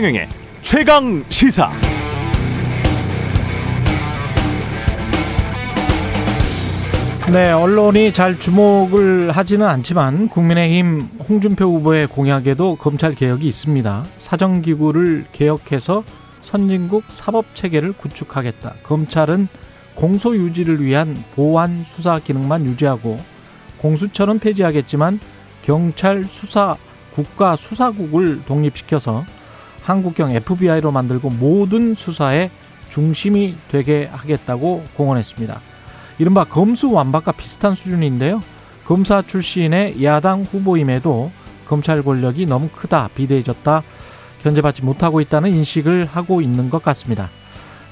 최경영의 최강 시사. 네, 언론이 잘 주목을 하지는 않지만 국민의힘 홍준표 후보의 공약에도 검찰 개혁이 있습니다. 사정기구를 개혁해서 선진국 사법 체계를 구축하겠다. 검찰은 공소 유지를 위한 보완 수사 기능만 유지하고 공수처는 폐지하겠지만 경찰 수사 국가 수사국을 독립시켜서 한국형 FBI로 만들고 모든 수사의 중심이 되게 하겠다고 공언했습니다. 이른바 검수 완박과 비슷한 수준인데요. 검사 출신의 야당 후보임에도 검찰 권력이 너무 크다, 비대해졌다, 견제받지 못하고 있다는 인식을 하고 있는 것 같습니다.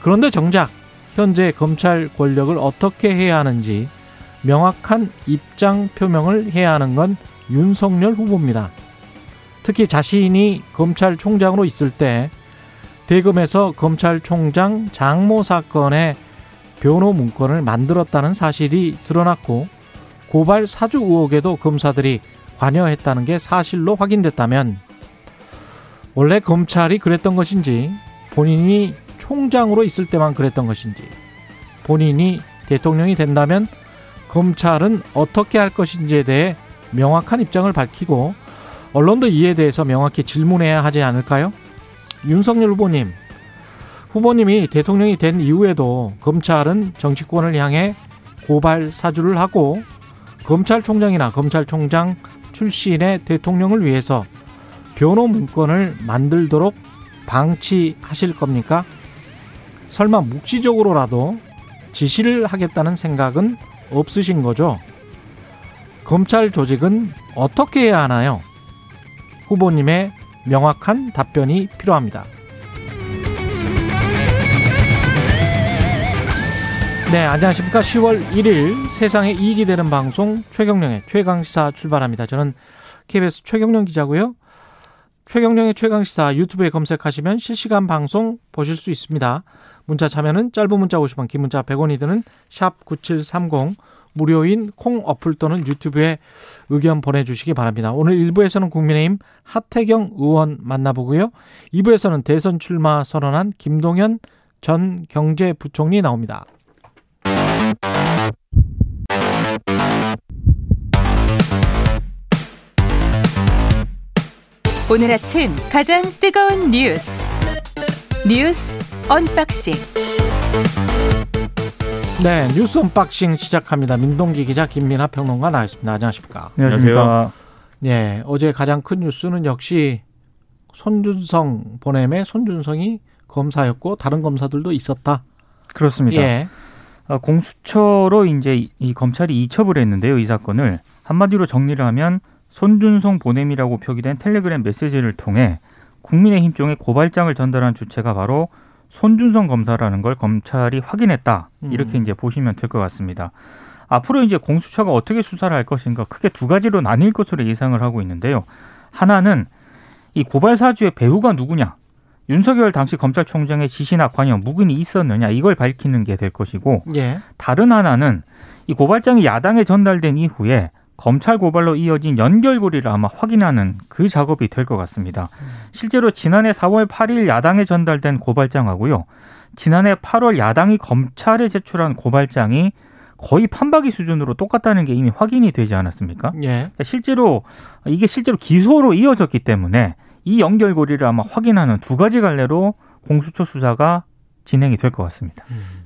그런데 정작 현재 검찰 권력을 어떻게 해야 하는지 명확한 입장 표명을 해야 하는 건 윤석열 후보입니다. 특히 자신이 검찰총장으로 있을 때 대검에서 검찰총장 장모 사건의 변호 문건을 만들었다는 사실이 드러났고 고발 사주 의혹에도 검사들이 관여했다는 게 사실로 확인됐다면 원래 검찰이 그랬던 것인지 본인이 총장으로 있을 때만 그랬던 것인지 본인이 대통령이 된다면 검찰은 어떻게 할 것인지에 대해 명확한 입장을 밝히고 언론도 이에 대해서 명확히 질문해야 하지 않을까요? 윤석열 후보님, 후보님이 대통령이 된 이후에도 검찰은 정치권을 향해 고발 사주를 하고 검찰총장이나 검찰총장 출신의 대통령을 위해서 변호 문건을 만들도록 방치하실 겁니까? 설마 묵시적으로라도 지시를 하겠다는 생각은 없으신 거죠? 검찰 조직은 어떻게 해야 하나요? 후보님의 명확한 답변이 필요합니다. 네, 안녕하십니까. 10월 1일 세상에 이익이 되는 방송 최경령의 최강시사 출발합니다. 저는 KBS 최경령 기자고요. 최경령의 최강시사 유튜브에 검색하시면 실시간 방송 보실 수 있습니다. 문자 참여는 짧은 문자 50원, 긴 문자 100원이 드는 샵 9730 무료인 콩 어플 또는 유튜브에 의견 보내주시기 바랍니다. 오늘 1부에서는 국민의힘 하태경 의원 만나보고요. 2부에서는 대선 출마 선언한 김동연 전 경제부총리 나옵니다. 오늘 아침 가장 뜨거운 뉴스 뉴스 unboxing 네 뉴스 unboxing 시작합니다. 민동기 기자 김민하 평론가 나왔습니다. 안녕하십니까? 안녕하십니까? 예 어제 가장 큰 뉴스는 역시 손준성 보냄의 손준성이 검사였고 다른 검사들도 있었다. 그렇습니다. 예. 아, 공수처로 이제 이 검찰이 이첩을 했는데요. 이 사건을 한마디로 정리를 하면 손준성 보냄이라고 표기된 텔레그램 메시지를 통해 국민의힘 쪽에 고발장을 전달한 주체가 바로 손준성 검사라는 걸 검찰이 확인했다. 이렇게 음. 이제 보시면 될 것 같습니다. 앞으로 이제 공수처가 어떻게 수사를 할 것인가 크게 두 가지로 나뉠 것으로 예상을 하고 있는데요. 하나는 이 고발 사주의 배후가 누구냐. 윤석열 당시 검찰총장의 지시나 관여, 묵인이 있었느냐 이걸 밝히는 게 될 것이고 예. 다른 하나는 이 고발장이 야당에 전달된 이후에 검찰 고발로 이어진 연결고리를 아마 확인하는 그 작업이 될 것 같습니다. 실제로 지난해 4월 8일 야당에 전달된 고발장하고요. 지난해 8월 야당이 검찰에 제출한 고발장이 거의 판박이 수준으로 똑같다는 게 이미 확인이 되지 않았습니까? 예. 실제로 이게 실제로 기소로 이어졌기 때문에 이 연결고리를 아마 확인하는 두 가지 갈래로 공수처 수사가 진행이 될 것 같습니다.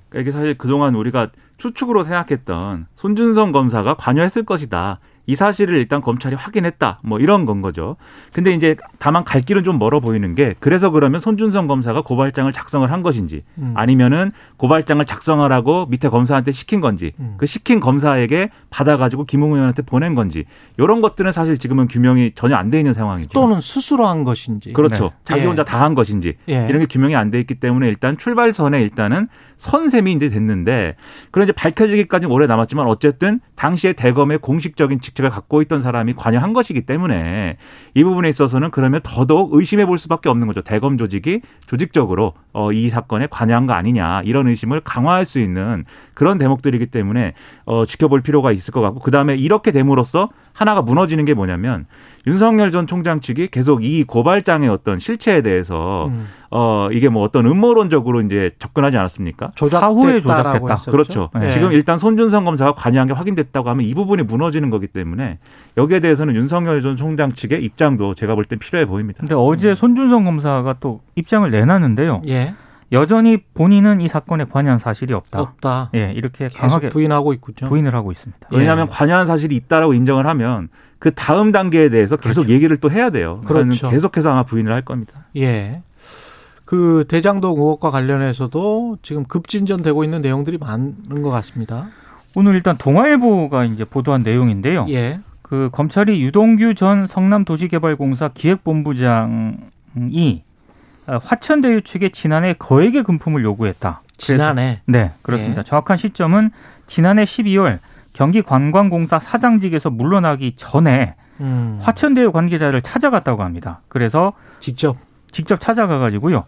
그러니까 이게 사실 그동안 우리가 추측으로 생각했던 손준성 검사가 관여했을 것이다. 이 사실을 일단 검찰이 확인했다. 뭐 이런 건 거죠. 근데 이제 다만 갈 길은 좀 멀어 보이는 게 그래서 그러면 손준성 검사가 고발장을 작성을 한 것인지 음. 아니면은 고발장을 작성하라고 밑에 검사한테 시킨 건지 음. 그 시킨 검사에게 받아가지고 김웅 의원한테 보낸 건지 이런 것들은 사실 지금은 규명이 전혀 안 돼 있는 상황이죠. 또는 스스로 한 것인지. 그렇죠. 네. 자기 예. 혼자 다한 것인지 예. 이런 게 규명이 안 돼 있기 때문에 일단 출발선에 일단은 선셈이 이제 됐는데 그런 이제 밝혀지기까지는 오래 남았지만 어쨌든 당시에 대검의 공식적인 직 책을 갖고 있던 사람이 관여한 것이기 때문에 이 부분에 있어서는 그러면 더더욱 의심해 볼 수밖에 없는 거죠. 대검 조직이 조직적으로 어, 이 사건에 관여한 거 아니냐 이런 의심을 강화할 수 있는 그런 대목들이기 때문에 어, 지켜볼 필요가 있을 것 같고 그 다음에 이렇게 됨으로써 하나가 무너지는 게 뭐냐면 윤석열 전 총장 측이 계속 이 고발장의 어떤 실체에 대해서 음. 어 이게 뭐 어떤 음모론적으로 이제 접근하지 않았습니까? 사후에 조작됐다. 했었죠. 그렇죠. 네. 지금 일단 손준성 검사가 관여한 게 확인됐다고 하면 이 부분이 무너지는 거기 때문에 여기에 대해서는 윤석열 전 총장 측의 입장도 제가 볼 땐 필요해 보입니다. 근데 어제 손준성 검사가 또 입장을 내놨는데요. 예. 여전히 본인은 이 사건에 관여한 사실이 없다. 없다. 예, 이렇게 계속 강하게 부인하고 있군요. 부인을 하고 있습니다. 예. 왜냐하면 관여한 사실이 있다라고 인정을 하면 그 다음 단계에 대해서 계속 얘기를 또 해야 돼요. 그러니까 그렇죠. 계속해서 아마 부인을 할 겁니다. 예. 그 대장동 의혹과 관련해서도 지금 급진전되고 있는 내용들이 많은 것 같습니다. 오늘 일단 동아일보가 이제 보도한 내용인데요. 예. 그 검찰이 유동규 전 성남도시개발공사 기획본부장이 어, 화천대유 측에 지난해 거액의 금품을 요구했다. 지난해. 네, 그렇습니다. 예. 정확한 시점은 지난해 12월 경기관광공사 사장직에서 물러나기 전에 음. 화천대유 관계자를 찾아갔다고 합니다. 그래서 직접. 직접 찾아가 가지고요.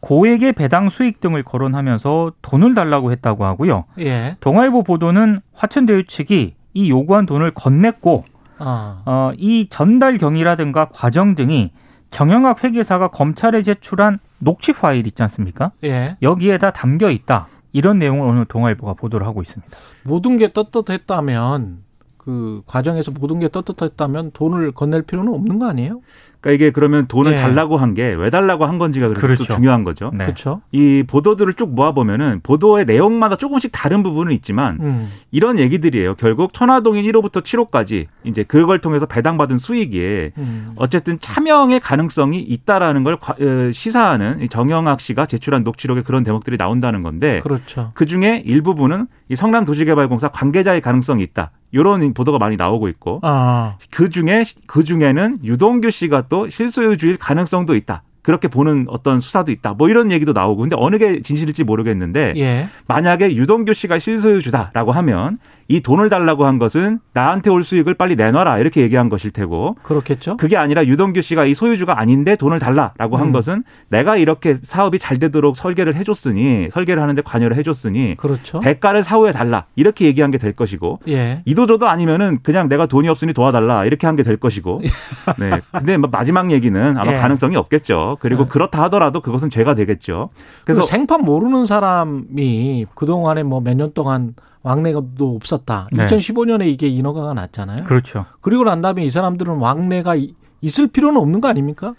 고액의 배당 수익 등을 거론하면서 돈을 달라고 했다고 하고요. 예. 동아일보 보도는 화천대유 측이 이 요구한 돈을 건넸고 아. 어, 이 전달 경위라든가 과정 등이 정영학 회계사가 검찰에 제출한 녹취 파일 있지 않습니까? 예. 여기에 다 담겨 있다. 이런 내용을 오늘 동아일보가 보도를 하고 있습니다. 모든 게 떳떳했다면 그 과정에서 모든 게 떳떳했다면 돈을 건넬 필요는 없는 거 아니에요? 그러니까 이게 그러면 돈을 예. 달라고 한 게 왜 달라고 한 건지가 그래서 그렇죠. 또 중요한 거죠. 네. 그렇죠? 이 보도들을 쭉 모아 보면은 보도의 내용마다 조금씩 다른 부분은 있지만 음. 이런 얘기들이에요. 결국 천화동인 1호부터 7호까지 이제 그걸 통해서 배당받은 수익이 음. 어쨌든 차명의 가능성이 있다라는 걸 과- 어, 시사하는 이 정영학 씨가 제출한 녹취록에 그런 대목들이 나온다는 건데 그렇죠. 그 중에 일부분은 이 성남 도시개발공사 관계자의 가능성이 있다. 이런 보도가 많이 나오고 있고 아. 그 중에 그 중에는 유동규 씨가 또 실소유주일 가능성도 있다. 그렇게 보는 어떤 수사도 있다. 뭐 이런 얘기도 나오고 근데 어느 게 진실일지 모르겠는데 예. 만약에 유동규 씨가 실소유주다라고 하면 이 돈을 달라고 한 것은 나한테 올 수익을 빨리 내놔라 이렇게 얘기한 것일 테고 그렇겠죠? 그게 아니라 유동규 씨가 이 소유주가 아닌데 돈을 달라라고 한 음. 것은 내가 이렇게 사업이 잘 되도록 설계를 해줬으니 설계를 하는데 관여를 해줬으니 그렇죠. 대가를 사후에 달라 이렇게 얘기한 게 될 것이고 예. 이도저도 아니면은 그냥 내가 돈이 없으니 도와달라 이렇게 한 게 될 것이고 네 근데 뭐 마지막 얘기는 아마 예. 가능성이 없겠죠 그리고 네. 그렇다 하더라도 그것은 죄가 되겠죠 그래서 그래서 생판 모르는 사람이 그 동안에 뭐 몇 년 동안 왕래도 없었다. 네. 2015년에 이게 인허가가 났잖아요. 그렇죠. 그리고 난 다음에 이 사람들은 왕래가 이- 있을 필요는 없는 거 아닙니까?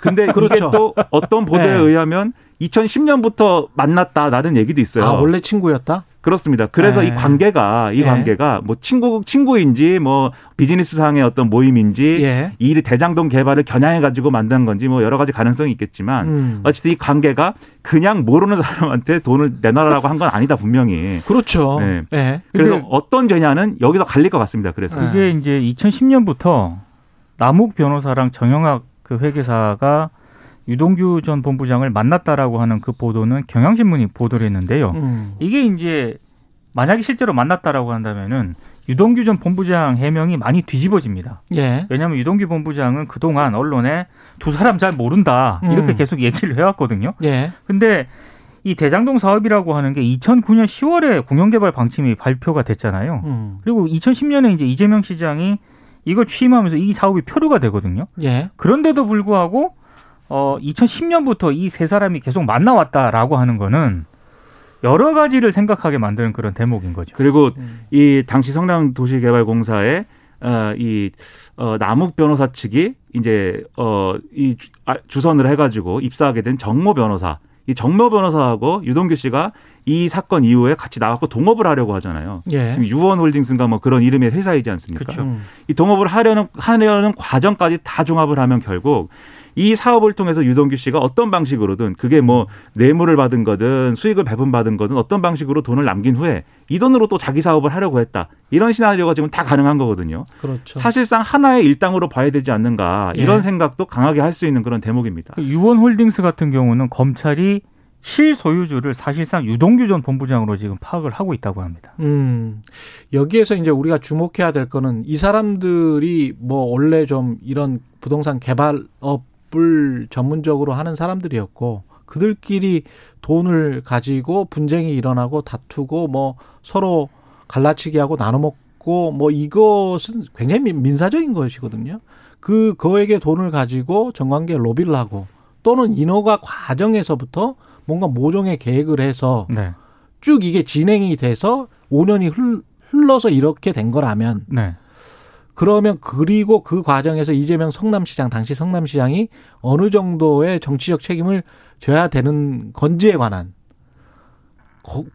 근데 그렇죠. 이게 또 어떤 보도에 네. 의하면 2010년부터 만났다라는 얘기도 있어요. 아, 원래 친구였다? 그렇습니다. 그래서 네. 이 관계가 이 예. 관계가 뭐 친구 친구인지 뭐 비즈니스 상의 어떤 모임인지 예. 이 일이 대장동 개발을 겨냥해 가지고 만든 건지 뭐 여러 가지 가능성이 있겠지만 음. 어쨌든 이 관계가 그냥 모르는 사람한테 돈을 내놔라고 한 건 아니다 분명히. 그렇죠. 네. 예. 그래서 어떤 죄냐는 여기서 갈릴 것 같습니다. 그래서 네. 그게 이제 2010년부터 남욱 변호사랑 정영학 그 회계사가 유동규 전 본부장을 만났다라고 하는 그 보도는 경향신문이 보도를 했는데요. 음. 이게 이제 만약에 실제로 만났다라고 한다면은 유동규 전 본부장 해명이 많이 뒤집어집니다. 예. 왜냐하면 유동규 본부장은 그동안 언론에 두 사람 잘 모른다 이렇게 음. 계속 얘기를 해왔거든요. 예. 근데 이 대장동 사업이라고 하는 게 2009년 10월에 공영개발 방침이 발표가 됐잖아요. 음. 그리고 2010년에 이제 이재명 시장이 이걸 취임하면서 이 사업이 표류가 되거든요. 예. 그런데도 불구하고 어 2010년부터 이 세 사람이 계속 만나왔다라고 하는 거는 여러 가지를 생각하게 만드는 그런 대목인 거죠. 그리고 음. 이 당시 성남도시개발공사의 어, 이 어, 남욱 변호사 측이 이제 어 이 주선을 해가지고 입사하게 된 정모 변호사. 이 정모 변호사하고 유동규 씨가 이 사건 이후에 같이 나왔고 동업을 하려고 하잖아요. 예. 지금 유원홀딩스인가 뭐 그런 이름의 회사이지 않습니까? 음. 이 동업을 하려는 하려는 과정까지 다 종합을 하면 결국 이 사업을 통해서 유동규 씨가 어떤 방식으로든 그게 뭐 뇌물을 받은 거든 수익을 배분받은 거든 어떤 방식으로 돈을 남긴 후에 이 돈으로 또 자기 사업을 하려고 했다. 이런 시나리오가 지금 다 가능한 거거든요. 그렇죠. 사실상 하나의 일당으로 봐야 되지 않는가 이런 예. 생각도 강하게 할 수 있는 그런 대목입니다. 그 유원홀딩스 같은 경우는 검찰이 실소유주를 사실상 유동규 전 본부장으로 지금 파악을 하고 있다고 합니다. 음, 여기에서 이제 우리가 주목해야 될 거는 이 사람들이 뭐 원래 좀 이런 부동산 개발업 을 전문적으로 하는 사람들이었고 그들끼리 돈을 가지고 분쟁이 일어나고 다투고 뭐 서로 갈라치기 하고 나눠 먹고 뭐 이것은 굉장히 민사적인 것이거든요. 그 거에게 돈을 가지고 정관계 로비를 하고 또는 인허가 과정에서부터 뭔가 모종의 계획을 해서 네. 쭉 이게 진행이 돼서 5년이 흘, 흘러서 이렇게 된 거라면 네. 그러면 그리고 그 과정에서 이재명 성남시장 당시 성남시장이 어느 정도의 정치적 책임을 져야 되는 건지에 관한 거-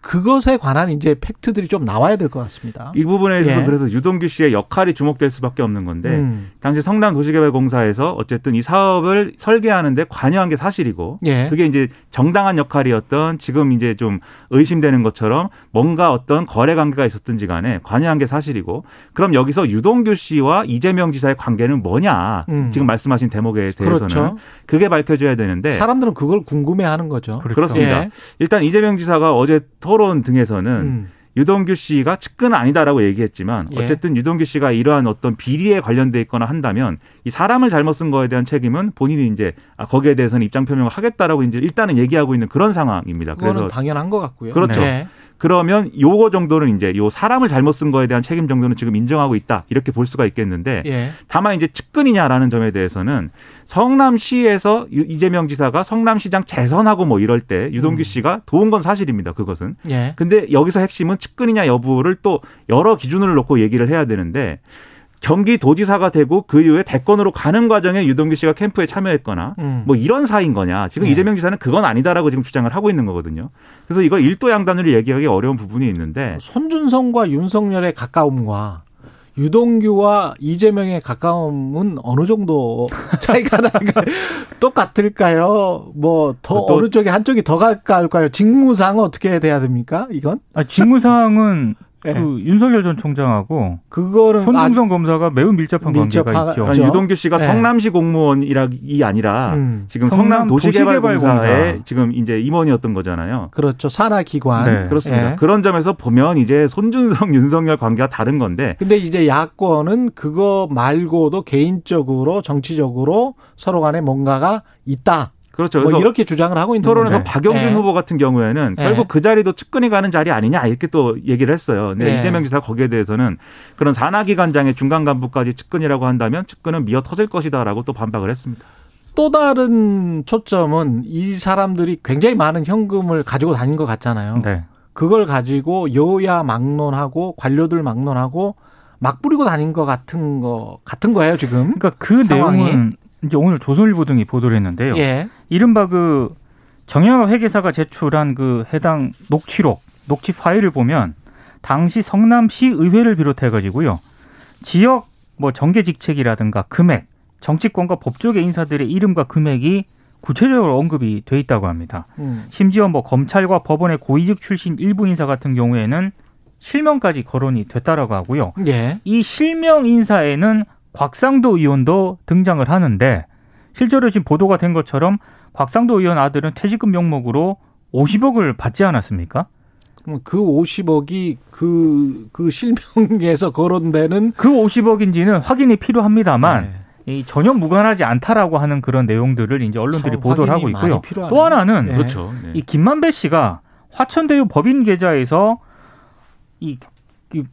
그것에 관한 이제 팩트들이 좀 나와야 될 것 같습니다. 이 부분에 있어서 예. 그래서 유동규 씨의 역할이 주목될 수밖에 없는 건데 음. 당시 성남 도시개발공사에서 어쨌든 이 사업을 설계하는데 관여한 게 사실이고 예. 그게 이제 정당한 역할이었던 지금 이제 좀 의심되는 것처럼 뭔가 어떤 거래 관계가 있었든지 간에 관여한 게 사실이고 그럼 여기서 유동규 씨와 이재명 지사의 관계는 뭐냐 음. 지금 말씀하신 대목에 대해서는 그렇죠. 그게 밝혀져야 되는데 사람들은 그걸 궁금해하는 거죠. 그렇죠. 그렇습니다. 예. 일단 이재명 지사가 어제 토론 등에서는 음. 유동규 씨가 측근은 아니다라고 얘기했지만 예. 어쨌든 유동규 씨가 이러한 어떤 비리에 관련돼 있거나 한다면 이 사람을 잘못 쓴 거에 대한 책임은 본인이 이제 아, 거기에 대해서는 입장 표명을 하겠다라고 이제 일단은 얘기하고 있는 그런 상황입니다. 그거는 그래서 당연한 것 같고요. 그렇죠. 예. 그러면 요거 정도는 이제 요 사람을 잘못 쓴 거에 대한 책임 정도는 지금 인정하고 있다 이렇게 볼 수가 있겠는데 예. 다만 이제 측근이냐라는 점에 대해서는 성남시에서 유- 이재명 지사가 성남시장 재선하고 뭐 이럴 때 유동규 음. 씨가 도운 건 사실입니다. 그것은. 예. 근데 여기서 핵심은 측근이냐 여부를 또 여러 기준을 놓고 얘기를 해야 되는데 경기도지사가 되고 그 이후에 대권으로 가는 과정에 유동규 씨가 캠프에 참여했거나 음. 뭐 이런 사이인 거냐. 지금 네. 이재명 지사는 그건 아니다라고 지금 주장을 하고 있는 거거든요. 그래서 이거 일도 양단으로 얘기하기 어려운 부분이 있는데 손준성과 윤석열의 가까움과 유동규와 이재명의 가까움은 어느 정도 차이가 날까요? 똑같을까요? 뭐더 또- 어느 쪽에 한쪽이 더 가까울까요? 직무상 어떻게 돼야 됩니까? 이건 아, 직무상은 예. 그 윤석열 전 총장하고 그거는 손중성 검사가 매우 밀접한 밀접하- 관계가 있죠. 그렇죠. 아니, 유동규 씨가 네. 성남시 공무원이라기 아니라 음, 지금 성남 성남 도시개발공사의 도시개발공사. 지금 이제 임원이었던 거잖아요. 그렇죠 산하 기관 네. 그렇습니다. 예. 그런 점에서 보면 이제 손준성, 윤석열 관계가 다른 건데 근데 이제 야권은 그거 말고도 개인적으로 정치적으로 서로 간에 뭔가가 있다. 그렇죠. 뭐 이렇게 주장을 하고 있는 토론에서 거죠. 박영준 예. 후보 같은 경우에는 예. 결국 그 자리도 측근이 가는 자리 아니냐 이렇게 또 얘기를 했어요. 근데 예. 이재명 지사 거기에 대해서는 그런 산하기관장의 중간 간부까지 측근이라고 한다면 측근은 미어 터질 것이다라고 또 반박을 했습니다. 또 다른 초점은 이 사람들이 굉장히 많은 현금을 가지고 다닌 것 같잖아요. 네. 그걸 가지고 여야 막론하고 관료들 막론하고 막 뿌리고 다닌 것 같은 거 같은 거예요 지금. 그러니까 그 상황이. 내용은 이제 오늘 조선일보 등이 보도를 했는데요. 예. 이른바 그 정영학 회계사가 제출한 그 해당 녹취록, 녹취 파일을 보면 당시 성남시 의회를 비롯해 가지고요. 지역 뭐 정계 직책이라든가 금액, 정치권과 법조계 인사들의 이름과 금액이 구체적으로 언급이 돼 있다고 합니다. 음. 심지어 뭐 검찰과 법원의 고위직 출신 일부 인사 같은 경우에는 실명까지 거론이 됐다라고 하고요. 예. 이 실명 인사에는 곽상도 의원도 등장을 하는데 실제로 지금 보도가 된 것처럼 곽상도 의원 아들은 퇴직금 명목으로 50억을 받지 않았습니까? 그럼 그 50억이 그, 그 실명에서 거론되는 그 50억인지는 확인이 필요합니다만 네. 이 전혀 무관하지 않다라고 하는 그런 내용들을 이제 언론들이 참 보도를 하고 있고요. 또 하나는 네. 그렇죠. 네. 이 김만배 씨가 화천대유 법인 계좌에서 이, 이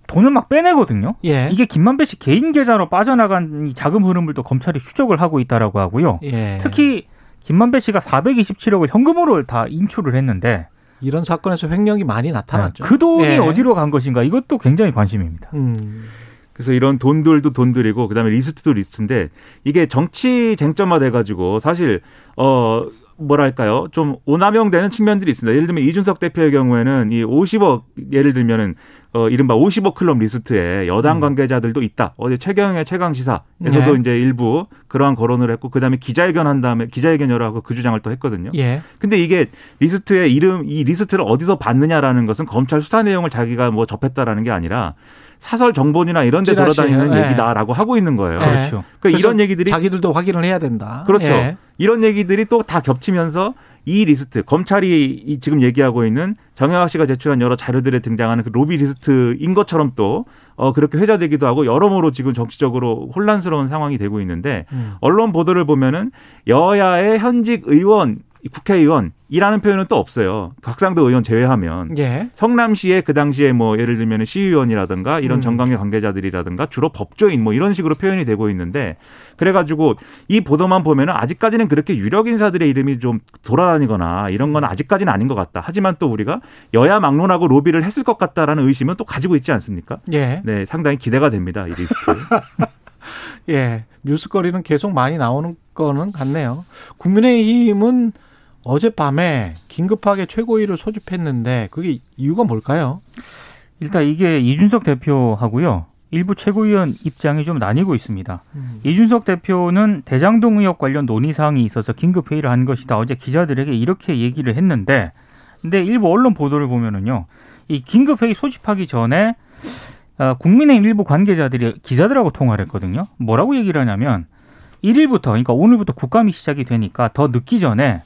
돈을 막 빼내거든요. 예. 이게 김만배 씨 개인 계좌로 빠져나간 이 자금 흐름을 또 검찰이 추적을 하고 있다라고 하고요. 예. 특히 김만배 씨가 427억을 현금으로 다 인출을 했는데 이런 사건에서 횡령이 많이 나타났죠. 그 돈이 예. 어디로 간 것인가 이것도 굉장히 관심입니다. 음. 그래서 이런 돈들도 돈들이고 그다음에 리스트도 리스트인데 이게 정치 쟁점화 돼 가지고 사실 어 뭐랄까요 좀 오남용 되는 측면들이 있습니다. 예를 들면 이준석 대표의 경우에는 이 50억 예를 들면은 어 이른바 50억 클럽 리스트에 여당 음. 관계자들도 있다. 어제 최경영의 최강 시사에서도 네. 이제 일부 그러한 거론을 했고 그다음에 기자회견 한 다음에 기자회견 열하고 그 주장을 또 했거든요. 예. 근데 이게 리스트에 이름 이 리스트를 어디서 받느냐라는 것은 검찰 수사 내용을 자기가 뭐 접했다라는 게 아니라 사설 정보지나 이런 데. 돌아다니는 예. 얘기다라고 하고 있는 거예요. 네. 그렇죠. 그러니까 이런 얘기들이 자기들도 확인을 해야 된다. 그렇죠. 예. 이런 얘기들이 또 다 겹치면서 이 리스트 검찰이 이 지금 얘기하고 있는 정영학 씨가 제출한 여러 자료들에 등장하는 그 로비 리스트인 것처럼 또 어, 그렇게 회자되기도 하고 여러모로 지금 정치적으로 혼란스러운 상황이 되고 있는데 음. 언론 보도를 보면은 여야의 현직 의원, 국회의원이라는 표현은 또 없어요. 곽상도 의원 제외하면 예. 성남시의 그 당시에 뭐 예를 들면 시의원이라든가 이런 음. 정관계 관계자들이라든가 주로 법조인 뭐 이런 식으로 표현이 되고 있는데 그래가지고 이 보도만 보면은 아직까지는 그렇게 유력 인사들의 이름이 좀 돌아다니거나 이런 건 아직까지는 아닌 것 같다. 하지만 또 우리가 여야 막론하고 로비를 했을 것 같다라는 의심은 또 가지고 있지 않습니까? 예. 네, 상당히 기대가 됩니다. 이 리스트. 예. 뉴스거리는 계속 많이 나오는 거는 같네요. 국민의힘은 어젯밤에 긴급하게 최고위를 소집했는데 그게 이유가 뭘까요? 일단 이게 이준석 대표하고요. 일부 최고위원 입장이 좀 나뉘고 있습니다. 음. 이준석 대표는 대장동 의혹 관련 논의 사항이 있어서 긴급 회의를 한 것이다. 어제 기자들에게 이렇게 얘기를 했는데, 근데 일부 언론 보도를 보면은요, 이 긴급 회의 소집하기 전에 어, 국민의힘 일부 관계자들이 기자들하고 통화를 했거든요. 뭐라고 얘기를 하냐면 1일부터 그러니까 오늘부터 국감이 시작이 되니까 더 늦기 전에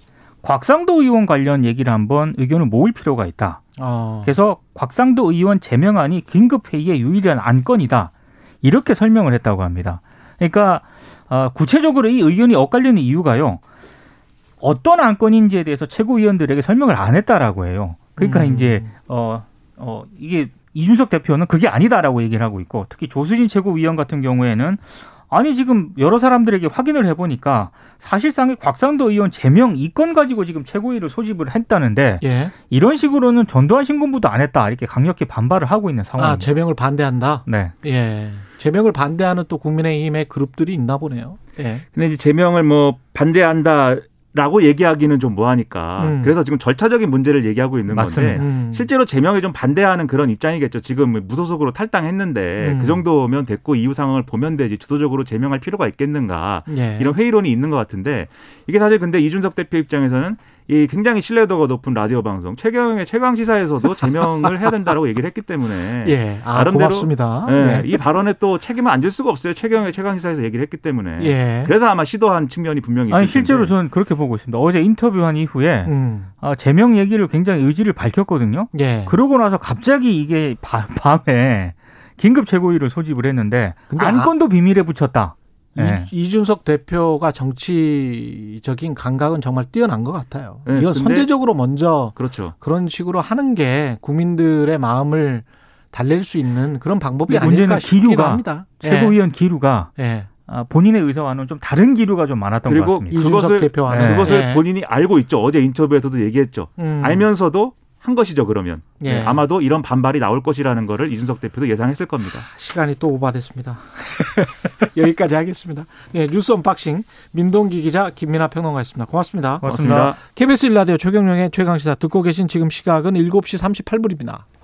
곽상도 의원 관련 얘기를 한번 의견을 모을 필요가 있다. 어. 그래서 곽상도 의원 제명안이 긴급 회의의 유일한 안건이다. 이렇게 설명을 했다고 합니다. 그러니까 어, 구체적으로 이 의견이 엇갈리는 이유가요. 어떤 안건인지에 대해서 최고위원들에게 설명을 안 했다라고 해요. 그러니까 음. 이제 어, 어, 이게 이준석 대표는 그게 아니다라고 얘기를 하고 있고 특히 조수진 최고위원 같은 경우에는 아니 지금 여러 사람들에게 확인을 해보니까 사실상의 곽상도 의원 제명 이건 가지고 지금 최고위를 소집을 했다는데 예. 이런 식으로는 전두환 신군부도 안 했다 이렇게 강력히 반발을 하고 있는 상황입니다. 아, 제명을 반대한다. 네. 예. 제명을 반대하는 또 국민의힘의 그룹들이 있나 보네요. 예. 근데 이제 제명을 뭐 반대한다. 라고 얘기하기는 좀 뭐하니까 음. 그래서 지금 절차적인 문제를 얘기하고 있는 맞습니다. 건데 음. 실제로 제명에 좀 반대하는 그런 입장이겠죠. 지금 무소속으로 탈당했는데 음. 그 정도면 됐고 이후 상황을 보면 되지 주도적으로 제명할 필요가 있겠는가 예. 이런 회의론이 있는 것 같은데 이게 사실 근데 이준석 대표 입장에서는 이 굉장히 신뢰도가 높은 라디오 방송 최경영의 최강 시사에서도 제명을 해야 된다라고 얘기를 했기 때문에 예. 아, 나름대로 고맙습니다. 예, 예. 이 발언에 또 책임을 안 질 수가 없어요. 최경영의 최강 시사에서 얘기를 했기 때문에 예. 그래서 아마 시도한 측면이 분명히 있을 아니 실제로 텐데. 저는 그렇게 보고 있습니다. 어제 인터뷰한 이후에 음. 아, 제명 얘기를 굉장히 의지를 밝혔거든요. 예. 그러고 나서 갑자기 이게 바- 밤에 긴급 최고위를 소집을 했는데 근데 안건도 비밀에 붙였다. 예. 이, 이준석 대표가 정치적인 감각은 정말 뛰어난 것 같아요. 네, 이건 선제적으로 먼저 그렇죠. 그런 식으로 하는 게 국민들의 마음을 달랠 수 있는 그런 방법이 아닐까 싶기도 합니다. 최고위원 기류가 예. 예. 아, 본인의 의사와는 좀 다른 기류가 좀 많았던 것 그리고 같습니다. 이준석 그것을- 대표와는 네. 그것을 예. 본인이 알고 있죠. 어제 인터뷰에서도 얘기했죠. 음. 알면서도 한 것이죠. 그러면 예. 네, 아마도 이런 반발이 나올 것이라는 거를 이준석 대표도 예상했을 겁니다. 시간이 또 오바됐습니다. 여기까지 하겠습니다. 네, 뉴스 unboxing 민동기 기자 김민하 평론가였습니다. 고맙습니다. 고맙습니다. KBS 일라디오 최경영의 최강 시사 듣고 계신 지금 시각은 7시 38분입니다.